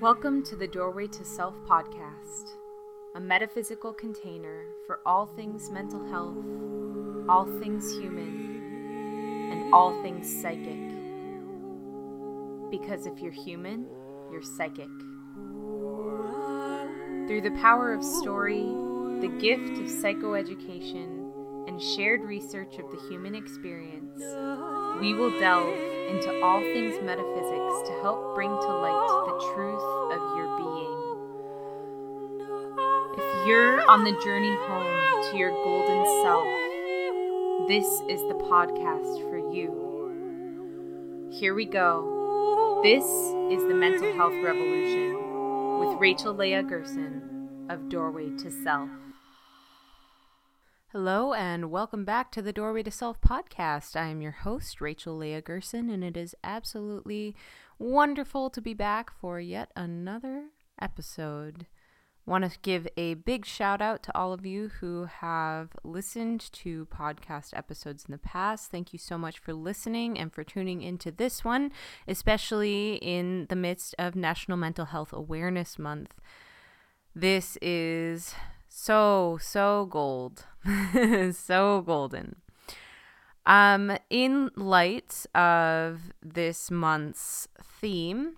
Welcome to the Doorway to Self podcast, a metaphysical container for all things mental health, all things human, and all things psychic. Because if you're human, you're psychic. Through the power of story, the gift of psychoeducation, and shared research of the human experience, we will delve into all things metaphysics to help bring to light the truth of your being. If you're on the journey home to your golden self, this is the podcast for you. Here we go. This is the Mental Health Revolution with Rachel Leah Gerson of Doorway to Self. Hello, and welcome back to the Doorway to Self podcast. I am your host, Rachel Leah Gerson, and it is absolutely wonderful to be back for yet another episode. Want to give a big shout out to all of you who have listened to podcast episodes in the past. Thank you so much for listening and for tuning into this one, especially in the midst of National Mental Health Awareness Month. This is so so gold so golden. Um in light of this month's theme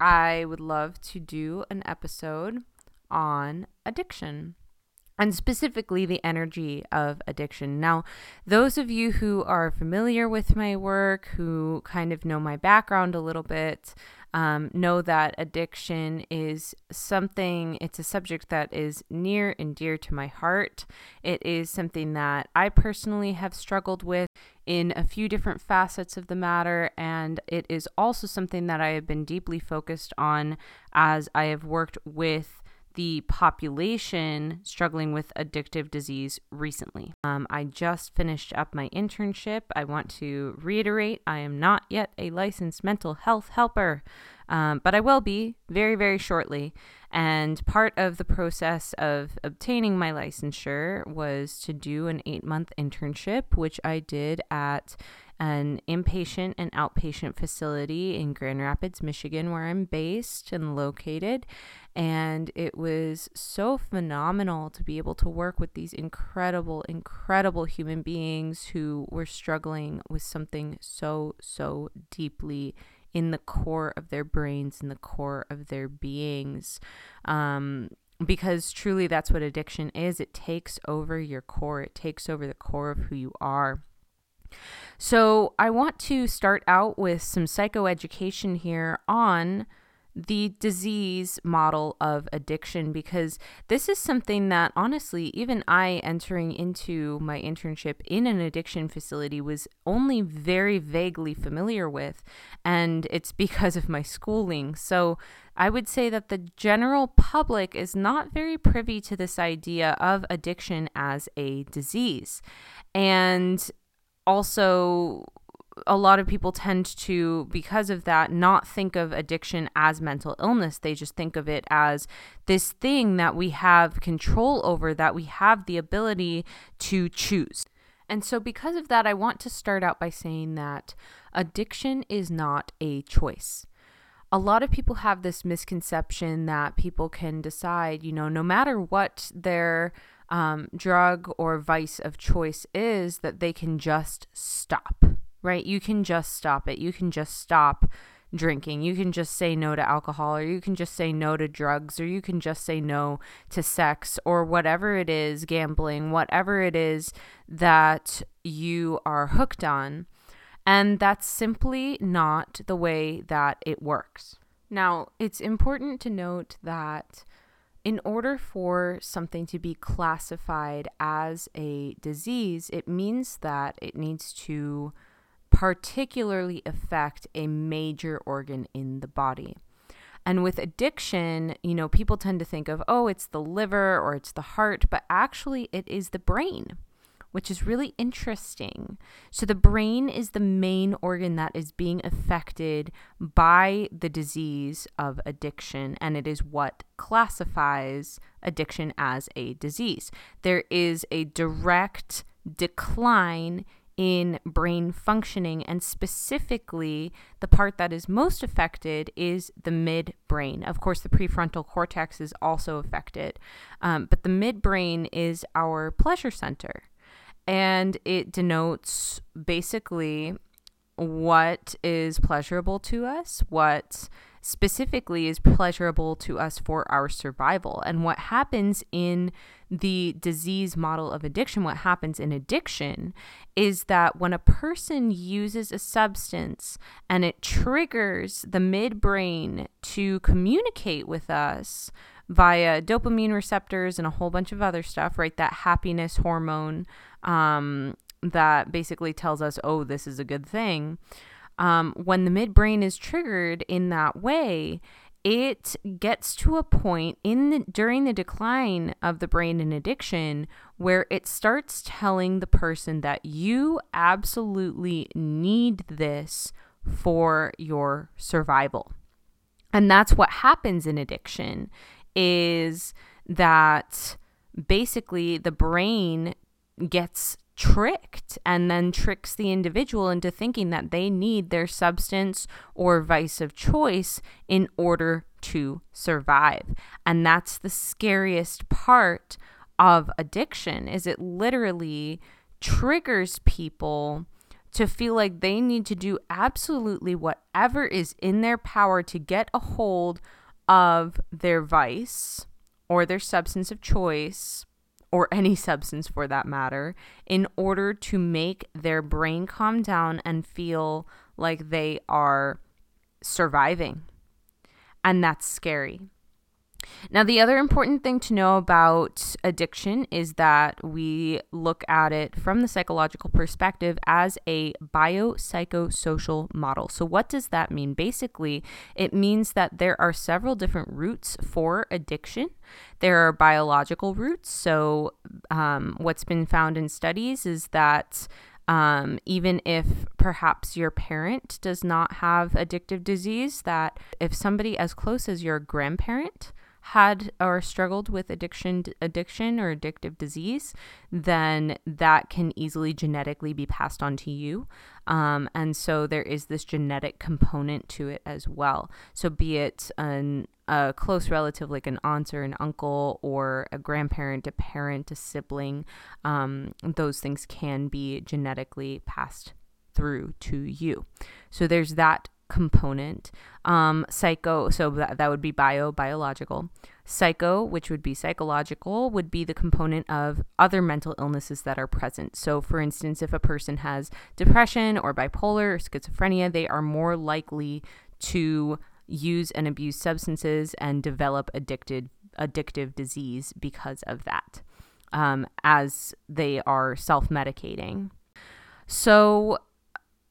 i would love to do an episode on addiction and specifically the energy of addiction. Now, those of you who are familiar with my work, who kind of know my background a little bit, um, know that addiction is something, it's a subject that is near and dear to my heart. It is something that I personally have struggled with in a few different facets of the matter, and it is also something that I have been deeply focused on as I have worked with the population struggling with addictive disease recently. Um, I just finished up my internship. I want to reiterate I am not yet a licensed mental health helper, um, but I will be very, very shortly. And part of the process of obtaining my licensure was to do an eight month internship, which I did at an inpatient and outpatient facility in Grand Rapids, Michigan, where I'm based and located. And it was so phenomenal to be able to work with these incredible, incredible human beings who were struggling with something so, so deeply in the core of their brains, in the core of their beings. Um, because truly that's what addiction is it takes over your core, it takes over the core of who you are. So, I want to start out with some psychoeducation here on the disease model of addiction because this is something that honestly even I entering into my internship in an addiction facility was only very vaguely familiar with and it's because of my schooling. So I would say that the general public is not very privy to this idea of addiction as a disease. And also a lot of people tend to, because of that, not think of addiction as mental illness. They just think of it as this thing that we have control over, that we have the ability to choose. And so, because of that, I want to start out by saying that addiction is not a choice. A lot of people have this misconception that people can decide, you know, no matter what their um, drug or vice of choice is, that they can just stop right? You can just stop it. You can just stop drinking. You can just say no to alcohol, or you can just say no to drugs, or you can just say no to sex, or whatever it is, gambling, whatever it is that you are hooked on. And that's simply not the way that it works. Now, it's important to note that in order for something to be classified as a disease, it means that it needs to particularly affect a major organ in the body. And with addiction, you know, people tend to think of, oh, it's the liver or it's the heart, but actually it is the brain, which is really interesting. So the brain is the main organ that is being affected by the disease of addiction, and it is what classifies addiction as a disease. There is a direct decline in brain functioning. And specifically, the part that is most affected is the midbrain. Of course, the prefrontal cortex is also affected, um, but the midbrain is our pleasure center. And it denotes basically what is pleasurable to us, what specifically is pleasurable to us for our survival. And what happens in the disease model of addiction, what happens in addiction is that when a person uses a substance and it triggers the midbrain to communicate with us via dopamine receptors and a whole bunch of other stuff, right? That happiness hormone um, that basically tells us, oh, this is a good thing um, when the midbrain is triggered in that way, it gets to a point in the, during the decline of the brain in addiction where it starts telling the person that you absolutely need this for your survival. And that's what happens in addiction is that basically the brain gets tricked and then tricks the individual into thinking that they need their substance or vice of choice in order to survive. And that's the scariest part of addiction is it literally triggers people to feel like they need to do absolutely whatever is in their power to get a hold of their vice or their substance of choice or any substance for that matter, in order to make their brain calm down and feel like they are surviving. And that's scary. Now, the other important thing to know about addiction is that we look at it from the psychological perspective as a biopsychosocial model. So, what does that mean? Basically, it means that there are several different roots for addiction. There are biological roots. So, um, what's been found in studies is that. Um, even if perhaps your parent does not have addictive disease, that if somebody as close as your grandparent had or struggled with addiction addiction or addictive disease then that can easily genetically be passed on to you. Um, and so there is this genetic component to it as well. So be it an, a close relative like an aunt or an uncle or a grandparent a parent a sibling um, those things can be genetically passed through to you. So there's that component. Um, psycho, so that, that would be bio, biological. Psycho, which would be psychological, would be the component of other mental illnesses that are present. So, for instance, if a person has depression or bipolar or schizophrenia, they are more likely to use and abuse substances and develop addicted addictive disease because of that, um, as they are self medicating. So,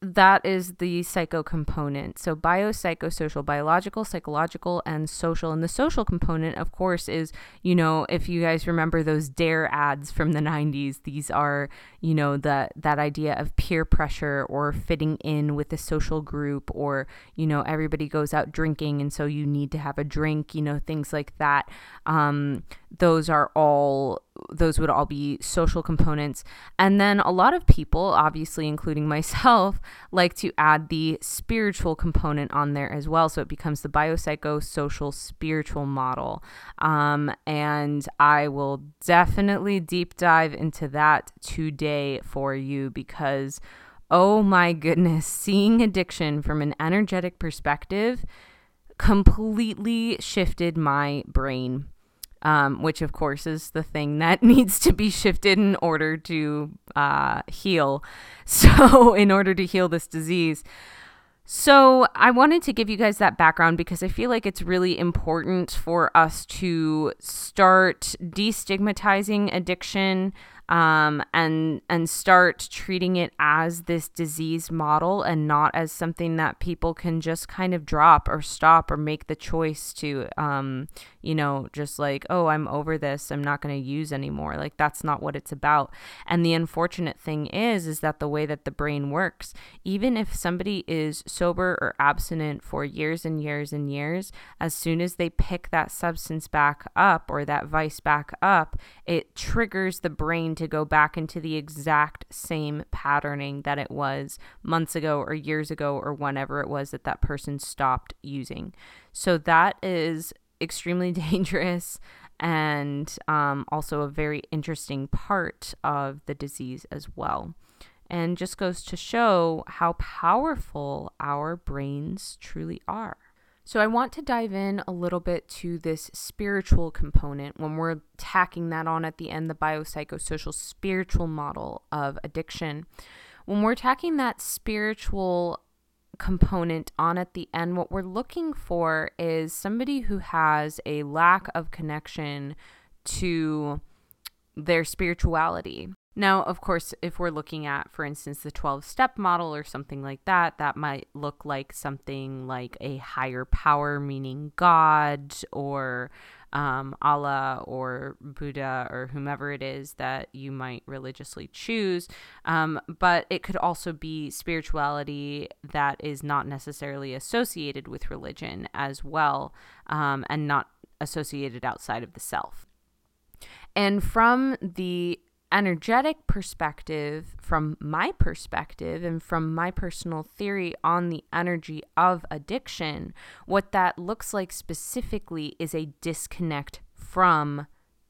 that is the psycho component. So, biopsychosocial, biological, psychological, and social. And the social component, of course, is, you know, if you guys remember those DARE ads from the 90s, these are, you know, that that idea of peer pressure or fitting in with a social group or, you know, everybody goes out drinking and so you need to have a drink, you know, things like that. Um, those are all those would all be social components. And then a lot of people, obviously including myself, like to add the spiritual component on there as well. So it becomes the biopsychosocial spiritual model. Um, and I will definitely deep dive into that today for you because, oh my goodness, seeing addiction from an energetic perspective completely shifted my brain um, which of course is the thing that needs to be shifted in order to uh, heal. So, in order to heal this disease. So, I wanted to give you guys that background because I feel like it's really important for us to start destigmatizing addiction um, and and start treating it as this disease model and not as something that people can just kind of drop or stop or make the choice to um, you know, just like, oh, I'm over this. I'm not going to use anymore. Like that's not what it's about. And the unfortunate thing is is that the way that the brain works, even if somebody is sober or abstinent for years and years and years, as soon as they pick that substance back up or that vice back up, it triggers the brain to go back into the exact same patterning that it was months ago or years ago or whenever it was that that person stopped using. So that is extremely dangerous and um, also a very interesting part of the disease as well. And just goes to show how powerful our brains truly are. So, I want to dive in a little bit to this spiritual component when we're tacking that on at the end, the biopsychosocial spiritual model of addiction. When we're tacking that spiritual component on at the end, what we're looking for is somebody who has a lack of connection to their spirituality. Now, of course, if we're looking at, for instance, the 12 step model or something like that, that might look like something like a higher power, meaning God or um, Allah or Buddha or whomever it is that you might religiously choose. Um, but it could also be spirituality that is not necessarily associated with religion as well um, and not associated outside of the self. And from the energetic perspective, from my perspective, and from my personal theory on the energy of addiction, what that looks like specifically is a disconnect from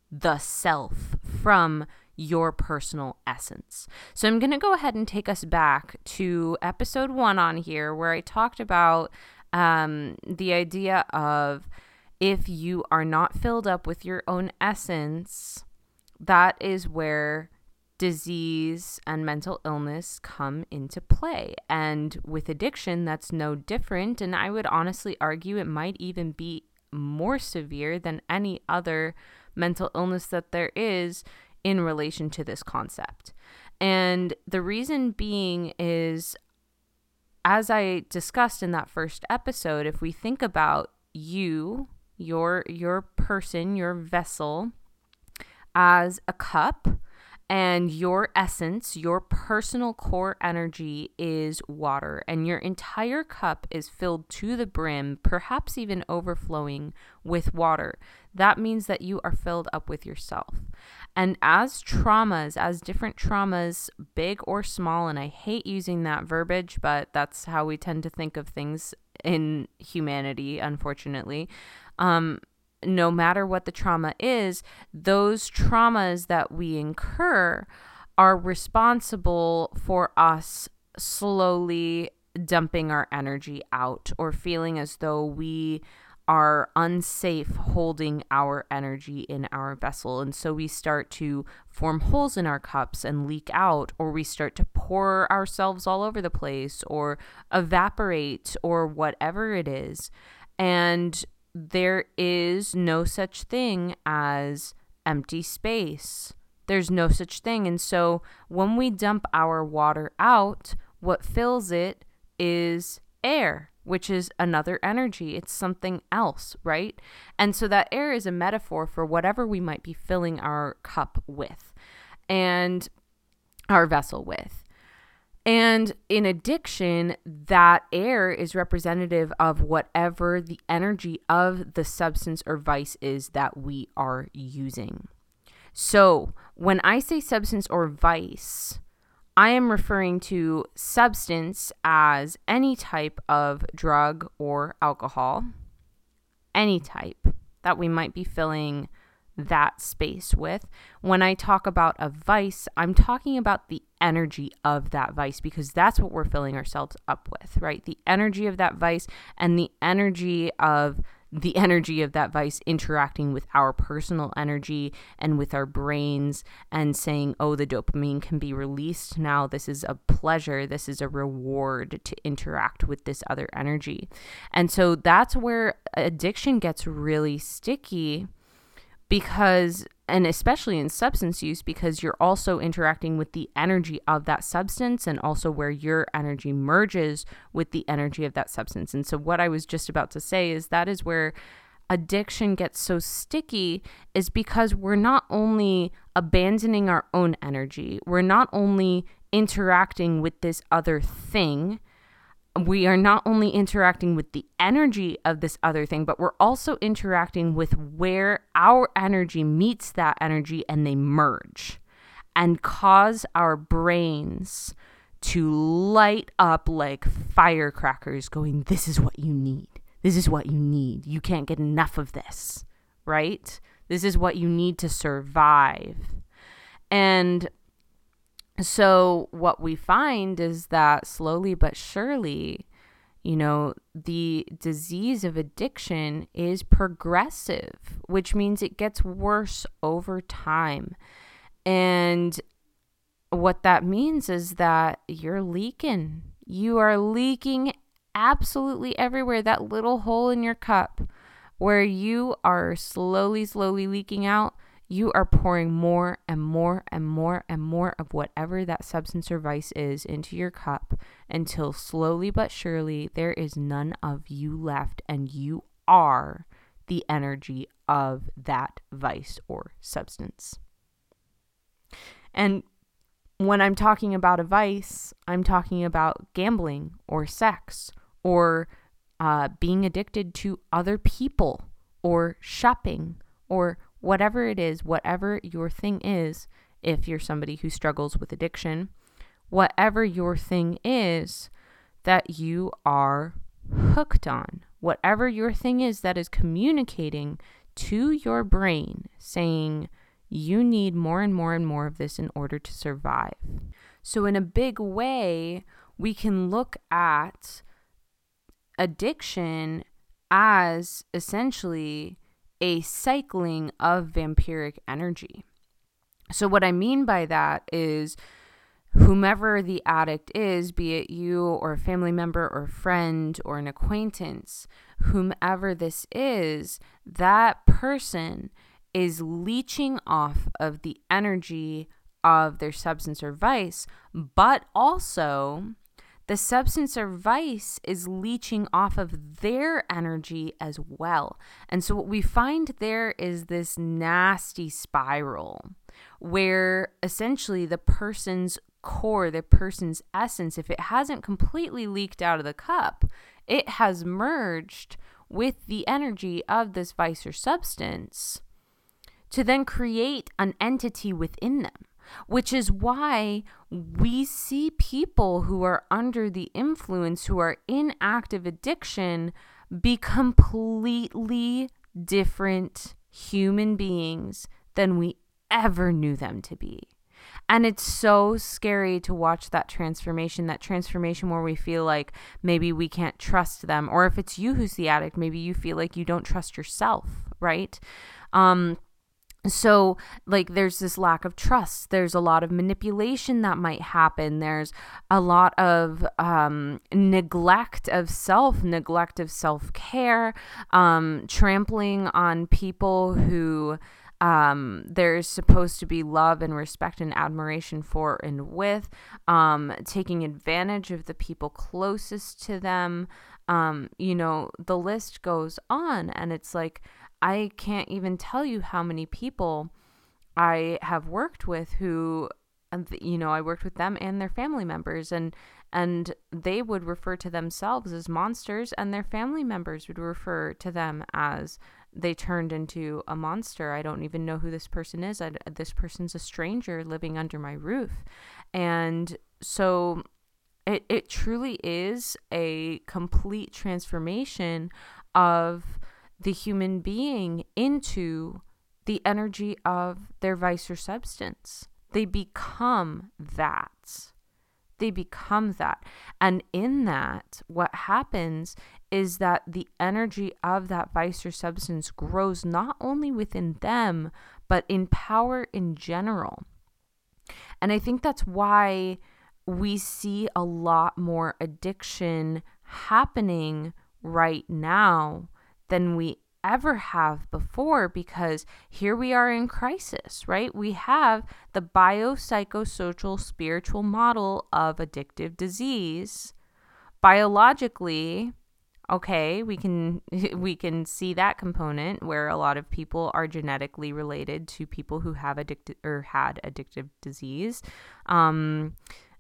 the self, from your personal essence. So I'm going to go ahead and take us back to episode one on here, where I talked about um, the idea of if you are not filled up with your own essence, that is where disease and mental illness come into play. And with addiction, that's no different. And I would honestly argue it might even be more severe than any other mental illness that there is in relation to this concept. And the reason being is, as I discussed in that first episode, if we think about you, your your person, your vessel, as a cup and your essence, your personal core energy is water, and your entire cup is filled to the brim, perhaps even overflowing with water. That means that you are filled up with yourself. And as traumas, as different traumas, big or small, and I hate using that verbiage, but that's how we tend to think of things in humanity, unfortunately. Um, no matter what the trauma is, those traumas that we incur are responsible for us slowly dumping our energy out or feeling as though we are unsafe holding our energy in our vessel. And so we start to form holes in our cups and leak out, or we start to pour ourselves all over the place, or evaporate, or whatever it is. And there is no such thing as empty space. There's no such thing. And so when we dump our water out, what fills it is air, which is another energy. It's something else, right? And so that air is a metaphor for whatever we might be filling our cup with and our vessel with. And in addiction, that air is representative of whatever the energy of the substance or vice is that we are using. So when I say substance or vice, I am referring to substance as any type of drug or alcohol, any type that we might be filling that space with. When I talk about a vice, I'm talking about the energy of that vice because that's what we're filling ourselves up with, right? The energy of that vice and the energy of the energy of that vice interacting with our personal energy and with our brains and saying, oh, the dopamine can be released now. This is a pleasure. This is a reward to interact with this other energy. And so that's where addiction gets really sticky because and especially in substance use because you're also interacting with the energy of that substance and also where your energy merges with the energy of that substance. And so what I was just about to say is that is where addiction gets so sticky is because we're not only abandoning our own energy, we're not only interacting with this other thing, we are not only interacting with the energy of this other thing, but we're also interacting with where our energy meets that energy and they merge and cause our brains to light up like firecrackers, going, This is what you need. This is what you need. You can't get enough of this, right? This is what you need to survive. And so, what we find is that slowly but surely, you know, the disease of addiction is progressive, which means it gets worse over time. And what that means is that you're leaking. You are leaking absolutely everywhere. That little hole in your cup where you are slowly, slowly leaking out you are pouring more and more and more and more of whatever that substance or vice is into your cup until slowly but surely there is none of you left and you are the energy of that vice or substance. And when I'm talking about a vice, I'm talking about gambling or sex or uh, being addicted to other people or shopping or whatever it is, whatever your thing is, if you're somebody who struggles with addiction, whatever your thing is that you are hooked on, whatever your thing is that is communicating to your brain saying, you need more and more and more of this in order to survive. So, in a big way, we can look at addiction as essentially a cycling of vampiric energy. So, what I mean by that is whomever the addict is, be it you or a family member or friend or an acquaintance, whomever this is, that person is leeching off of the energy of their substance or vice, but also the substance or vice is leeching off of their energy as well. And so, what we find there is this nasty spiral where essentially the person's core, the person's essence, if it hasn't completely leaked out of the cup, it has merged with the energy of this vice or substance to then create an entity within them which is why we see people who are under the influence, who are in active addiction, be completely different human beings than we ever knew them to be. And it's so scary to watch that transformation, that transformation where we feel like maybe we can't trust them. Or if it's you who's the addict, maybe you feel like you don't trust yourself, right? Um, so like there's this lack of trust. There's a lot of manipulation that might happen. There's a lot of um, neglect of self neglect of self-care um, trampling on people who um, there's supposed to be love and respect and admiration for and with um, taking advantage of the people closest to them. Um, you know the list goes on and it's like I can't even tell you how many people I have worked with who uh, you know I worked with them and their family members and and they would refer to themselves as monsters and their family members would refer to them as they turned into a monster. I don't even know who this person is. I, this person's a stranger living under my roof. And so it it truly is a complete transformation of the human being into the energy of their vice or substance. They become that. They become that. And in that, what happens is that the energy of that vice or substance grows not only within them, but in power in general. And I think that's why we see a lot more addiction happening right now than we ever have before because here we are in crisis, right? We have the biopsychosocial spiritual model of addictive disease. Biologically, okay we can we can see that component where a lot of people are genetically related to people who have addicted or had addictive disease um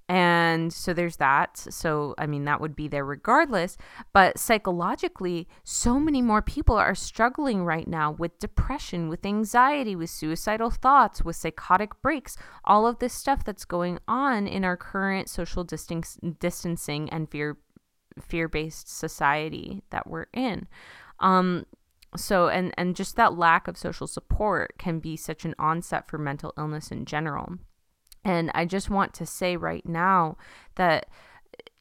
and so there's that. So, I mean, that would be there regardless. But psychologically, so many more people are struggling right now with depression, with anxiety, with suicidal thoughts, with psychotic breaks, all of this stuff that's going on in our current social distancing and fear fear-based society that we're in. Um, so and and just that lack of social support can be such an onset for mental illness in general. And I just want to say right now that,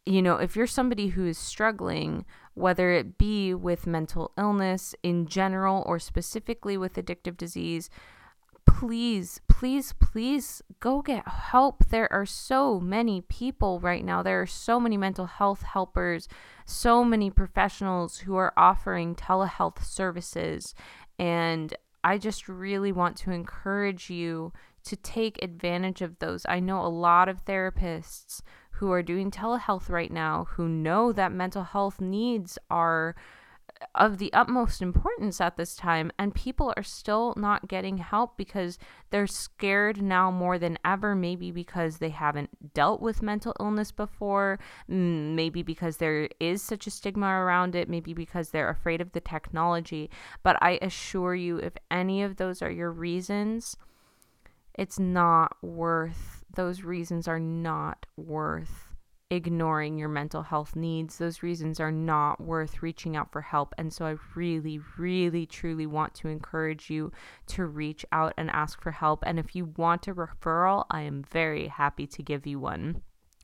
you know, if you're somebody who is struggling, whether it be with mental illness in general or specifically with addictive disease, please, please, please go get help. There are so many people right now. There are so many mental health helpers, so many professionals who are offering telehealth services. And I just really want to encourage you to take advantage of those. I know a lot of therapists who are doing telehealth right now who know that mental health needs are of the utmost importance at this time and people are still not getting help because they're scared now more than ever maybe because they haven't dealt with mental illness before maybe because there is such a stigma around it maybe because they're afraid of the technology but i assure you if any of those are your reasons it's not worth, those reasons are not worth ignoring your mental health needs. Those reasons are not worth reaching out for help. And so I really, really, truly want to encourage you to reach out and ask for help. And if you want a referral, I am very happy to give you one.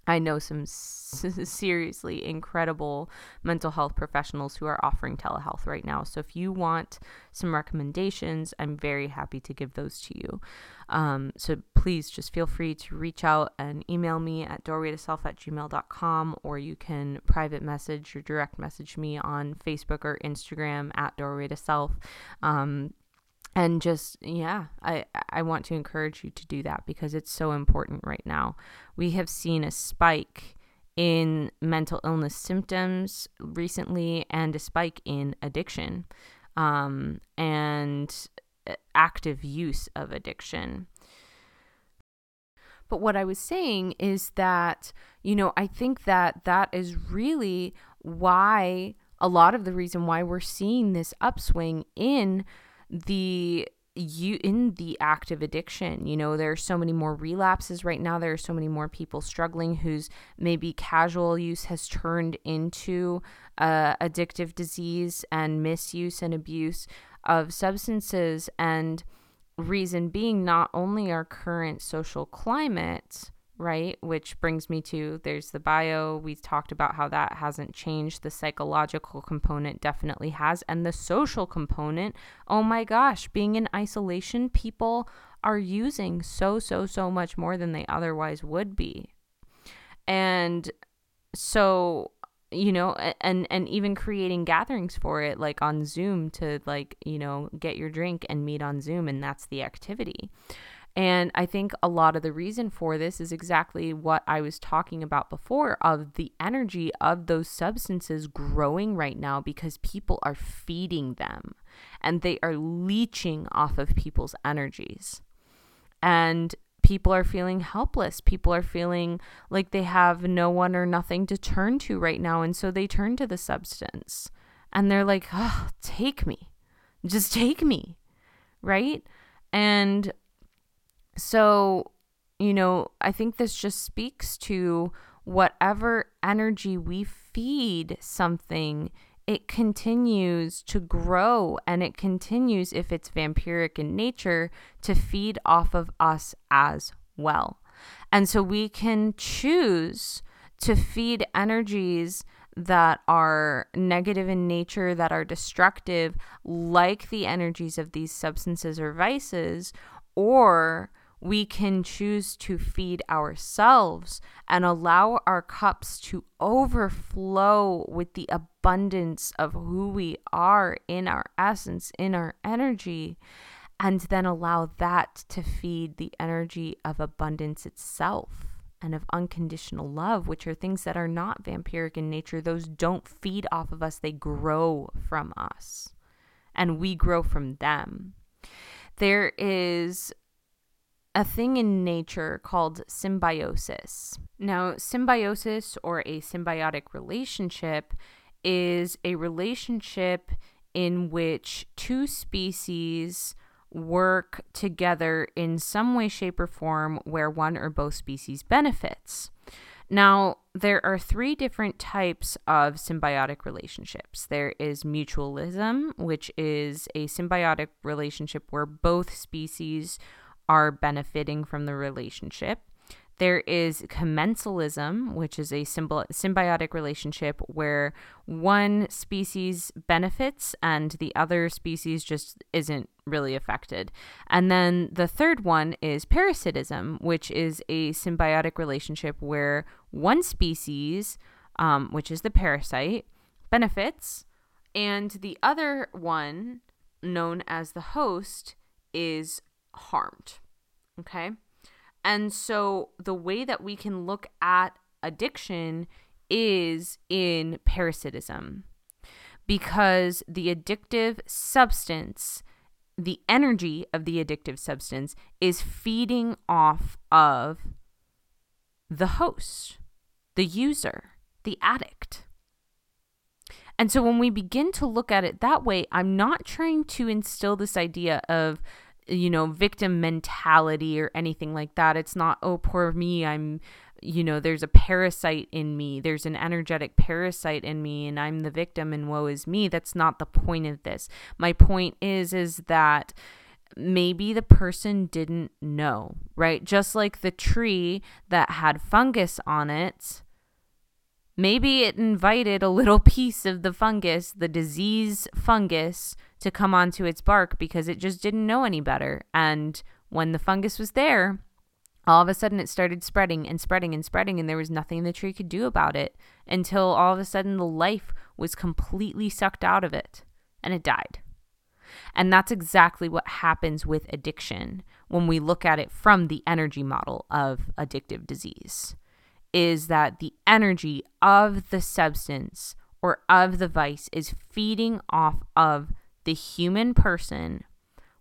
I know some seriously incredible mental health professionals who are offering telehealth right now. So if you want some recommendations, I'm very happy to give those to you. Um, so please just feel free to reach out and email me at doorwaytoself at gmail.com or you can private message or direct message me on Facebook or Instagram at doorway to self. Um, and just yeah i i want to encourage you to do that because it's so important right now. We have seen a spike in mental illness symptoms recently and a spike in addiction um, and uh, active use of addiction. But what I was saying is that, you know, I think that that is really why a lot of the reason why we're seeing this upswing in the you in the active addiction you know there are so many more relapses right now. There are so many more people struggling whose maybe casual use has turned into uh, addictive disease and misuse and abuse of substances. And reason being not only our current social climate right? Which brings me to there's the bio. We talked about how that hasn't changed. The psychological component definitely has. And the social component, oh my gosh, being in isolation, people are using so, so, so much more than they otherwise would be. And so you know and and even creating gatherings for it like on zoom to like you know get your drink and meet on zoom and that's the activity and I think a lot of the reason for this is exactly what I was talking about before of the energy of those substances growing right now because people are feeding them and they are leeching off of people's energies. And people are feeling helpless. People are feeling like they have no one or nothing to turn to right now. And so they turn to the substance and they're like, oh, take me. Just take me. Right. And so, you know, I think this just speaks to whatever energy we feed something, it continues to grow and it continues, if it's vampiric in nature, to feed off of us as well. And so we can choose to feed energies that are negative in nature, that are destructive, like the energies of these substances or vices, or we can choose to feed ourselves and allow our cups to overflow with the abundance of who we are in our essence, in our energy, and then allow that to feed the energy of abundance itself. and of unconditional love, which are things that are not vampiric in nature. Those don't feed off of us, they grow from us, and we grow from them. There is a thing in nature called symbiosis. Now, symbiosis or a symbiotic relationship is a relationship in which two species work together in some way, shape, or form where one or both species benefits. Now, there are three different types of symbiotic relationships. There is mutualism, which is a symbiotic relationship where both species are benefiting from the relationship. There is commensalism, which is a symbiotic relationship where one species benefits and the other species just isn't really affected. And then the third one is parasitism, which is a symbiotic relationship where one species, um, which is the parasite, benefits, and the other one, known as the host, is harmed. Okay. And so the way that we can look at addiction is in parasitism because the addictive substance, the energy of the addictive substance, is feeding off of the host, the user, the addict. And so when we begin to look at it that way, I'm not trying to instill this idea of you know, victim mentality or anything like that. It's not, oh, poor me, I'm, you know, there's a parasite in me, there's an energetic parasite in me, and I'm the victim, and woe is me. That's not the point of this. My point is, is that maybe the person didn't know, right? Just like the tree that had fungus on it Maybe it invited a little piece of the fungus, the disease fungus, to come onto its bark because it just didn't know any better. And when the fungus was there, all of a sudden it started spreading and spreading and spreading, and there was nothing the tree could do about it until all of a sudden the life was completely sucked out of it and it died. And that's exactly what happens with addiction when we look at it from the energy model of addictive disease is that the energy of the substance or of the vice is feeding off of the human person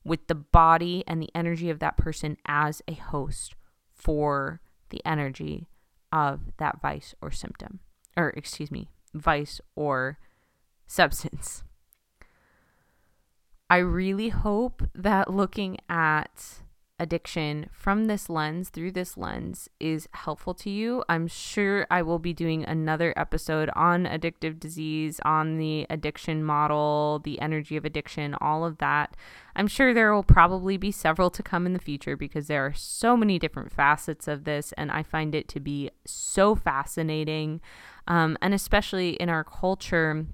with the body and the energy of that person as a host for the energy of that vice or symptom, or excuse me, vice or substance. I really hope that looking at addiction from this lens, through this lens, is helpful to you. I'm sure I will be doing another episode on addictive disease, on the addiction model, the energy of addiction, all of that. I'm sure there will probably be several to come in the future because there are so many different facets of this, and I find it to be so fascinating. Um, and especially in our culture,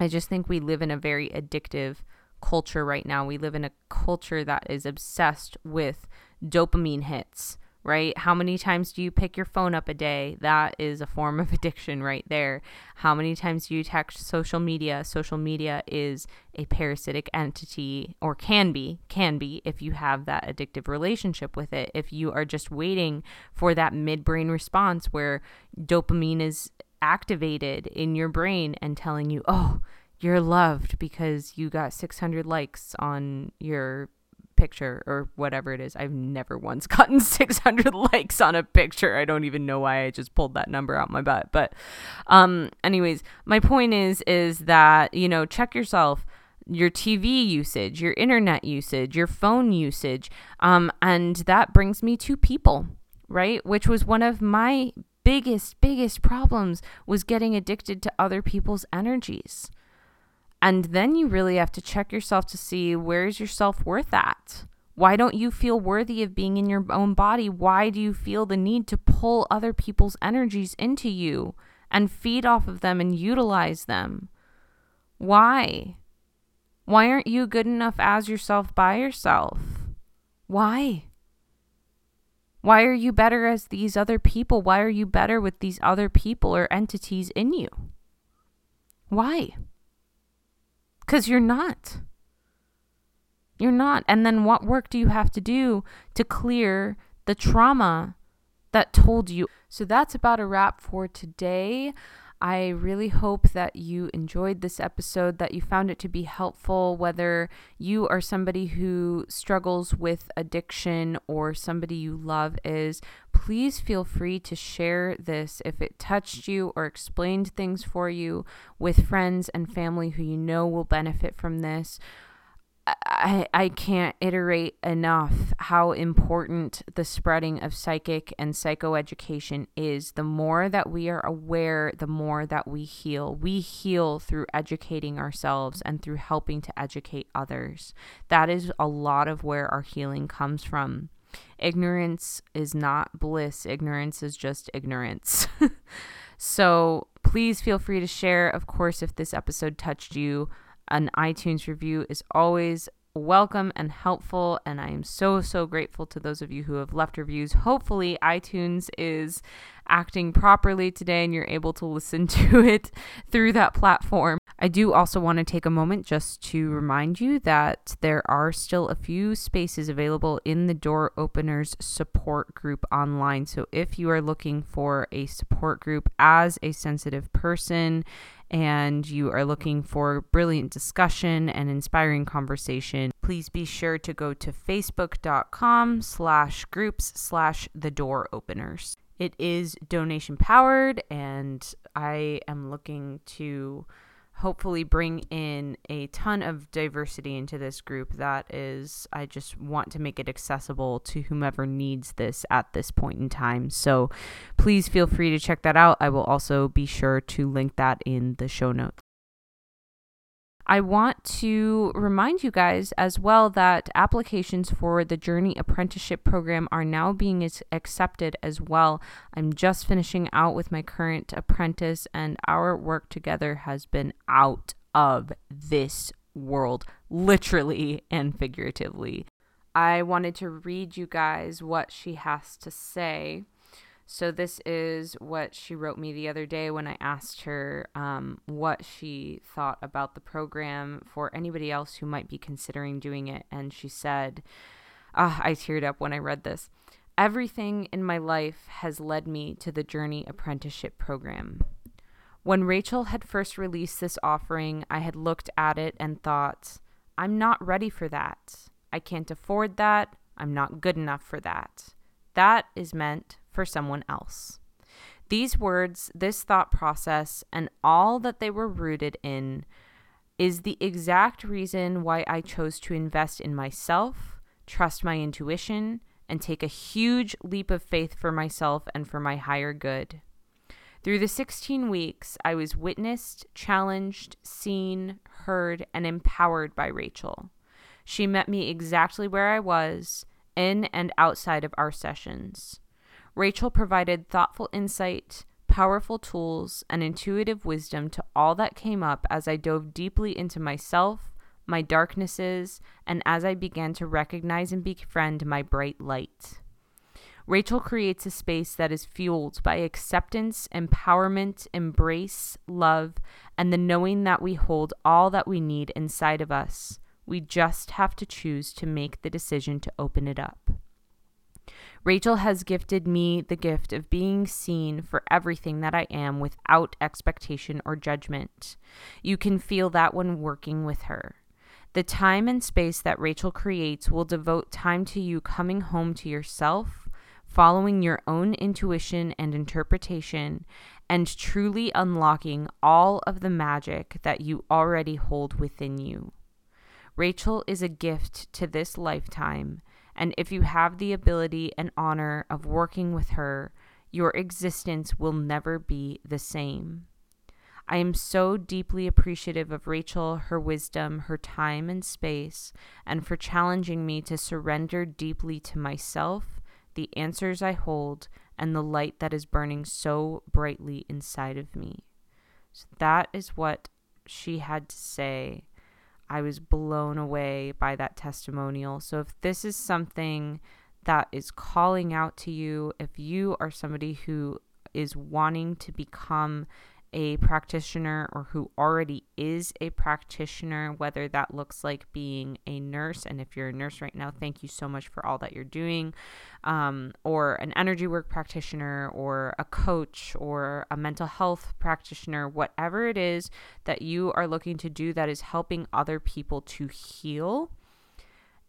I just think we live in a very addictive culture right now. We live in a culture that is obsessed with dopamine hits, right? How many times do you pick your phone up a day? That is a form of addiction right there. How many times do you text social media? Social media is a parasitic entity or can be, can be if you have that addictive relationship with it. If you are just waiting for that midbrain response where dopamine is activated in your brain and telling you, "Oh, you're loved because you got 600 likes on your picture or whatever it is. I've never once gotten 600 likes on a picture. I don't even know why I just pulled that number out my butt. But um anyways, my point is is that, you know, check yourself your TV usage, your internet usage, your phone usage. Um and that brings me to people, right? Which was one of my biggest biggest problems was getting addicted to other people's energies and then you really have to check yourself to see where's your self worth at? Why don't you feel worthy of being in your own body? Why do you feel the need to pull other people's energies into you and feed off of them and utilize them? Why? Why aren't you good enough as yourself by yourself? Why? Why are you better as these other people? Why are you better with these other people or entities in you? Why? Because you're not. You're not. And then what work do you have to do to clear the trauma that told you. So that's about a wrap for today. I really hope that you enjoyed this episode, that you found it to be helpful, whether you are somebody who struggles with addiction or somebody you love is. Please feel free to share this if it touched you or explained things for you with friends and family who you know will benefit from this. I, I can't iterate enough how important the spreading of psychic and psychoeducation is. The more that we are aware, the more that we heal. We heal through educating ourselves and through helping to educate others. That is a lot of where our healing comes from. Ignorance is not bliss, ignorance is just ignorance. so please feel free to share, of course, if this episode touched you an iTunes review is always welcome and helpful. And I am so, so grateful to those of you who have left reviews. Hopefully, iTunes is acting properly today and you're able to listen to it through that platform. I do also want to take a moment just to remind you that there are still a few spaces available in the Door Openers support group online. So if you are looking for a support group as a sensitive person, and you are looking for brilliant discussion and inspiring conversation, please be sure to go to facebook.com slash groups slash the door openers. It is donation powered, and I am looking to hopefully bring in a ton of diversity into this group that is i just want to make it accessible to whomever needs this at this point in time. So please feel free to check that out. I will also be sure to link that in the show notes I want to remind you guys as well that applications for the Journey Apprenticeship Program are now being accepted as well. I'm just finishing out with my current apprentice, and our work together has been out of this world, literally and figuratively. I wanted to read you guys what she has to say. So, this is what she wrote me the other day when I asked her um, what she thought about the program for anybody else who might be considering doing it. And she said, uh, I teared up when I read this. Everything in my life has led me to the Journey Apprenticeship Program. When Rachel had first released this offering, I had looked at it and thought, I'm not ready for that. I can't afford that. I'm not good enough for that. That is meant for someone else. These words, this thought process, and all that they were rooted in is the exact reason why I chose to invest in myself, trust my intuition, and take a huge leap of faith for myself and for my higher good. Through the 16 weeks, I was witnessed, challenged, seen, heard, and empowered by Rachel. She met me exactly where I was, in and outside of our sessions. Rachel provided thoughtful insight, powerful tools, and intuitive wisdom to all that came up as I dove deeply into myself, my darknesses, and as I began to recognize and befriend my bright light. Rachel creates a space that is fueled by acceptance, empowerment, embrace, love, and the knowing that we hold all that we need inside of us. We just have to choose to make the decision to open it up. Rachel has gifted me the gift of being seen for everything that I am without expectation or judgment. You can feel that when working with her. The time and space that Rachel creates will devote time to you coming home to yourself, following your own intuition and interpretation, and truly unlocking all of the magic that you already hold within you. Rachel is a gift to this lifetime and if you have the ability and honor of working with her, your existence will never be the same. I am so deeply appreciative of Rachel, her wisdom, her time and space, and for challenging me to surrender deeply to myself, the answers I hold, and the light that is burning so brightly inside of me. So that is what she had to say I was blown away by that testimonial. So if this is something that is calling out to you, if you are somebody who is wanting to become a practitioner or who already is a practitioner, whether that looks like being a nurse. And if you're a nurse right now, thank you so much for all that you're doing, um, or an energy work practitioner, or a coach, or a mental health practitioner, whatever it is that you are looking to do that is helping other people to heal.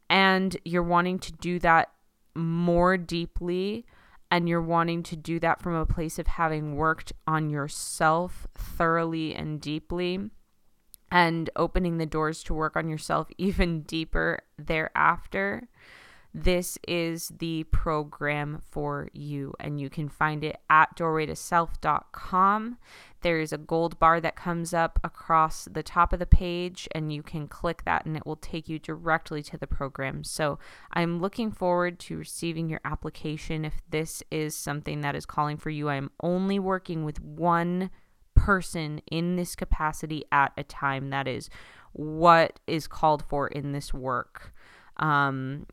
And you're wanting to do that more deeply and you're wanting to do that from a place of having worked on yourself thoroughly and deeply and opening the doors to work on yourself even deeper thereafter, this is the program for you. And you can find it at doorwaytoself.com. There's a gold bar that comes up across the top of the page, and you can click that, and it will take you directly to the program. So I'm looking forward to receiving your application if this is something that is calling for you. I'm only working with one person in this capacity at a time. That is what is called for in this work. Um,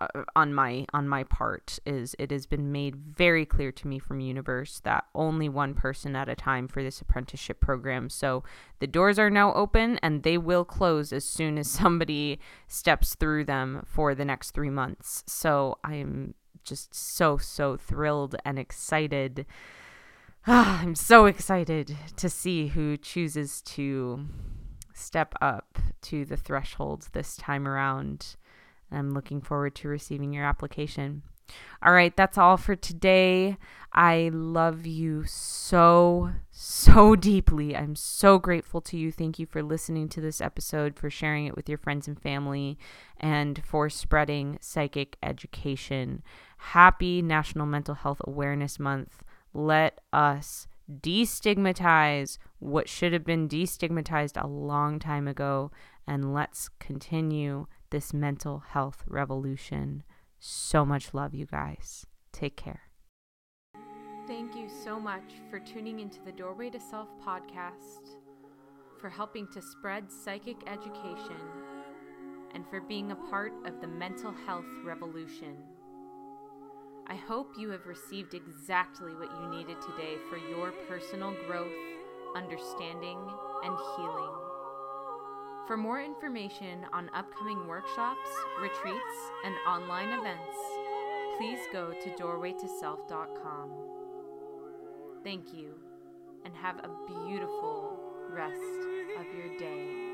uh, on my on my part is it has been made very clear to me from universe that only one person at a time for this apprenticeship program. So the doors are now open and they will close as soon as somebody steps through them for the next 3 months. So i am just so so thrilled and excited. I'm so excited to see who chooses to step up to the threshold this time around I'm looking forward to receiving your application. All right, that's all for today. I love you so, so deeply. I'm so grateful to you. Thank you for listening to this episode, for sharing it with your friends and family, and for spreading psychic education. Happy National Mental Health Awareness Month. Let us destigmatize what should have been destigmatized a long time ago, and let's continue this mental health revolution. So much love, you guys. Take care. Thank you so much for tuning into the Doorway to Self podcast, for helping to spread psychic education, and for being a part of the mental health revolution. I hope you have received exactly what you needed today for your personal growth, understanding, and healing. For more information on upcoming workshops, retreats, and online events, please go to doorwaytoself.com. Thank you, and have a beautiful rest of your day.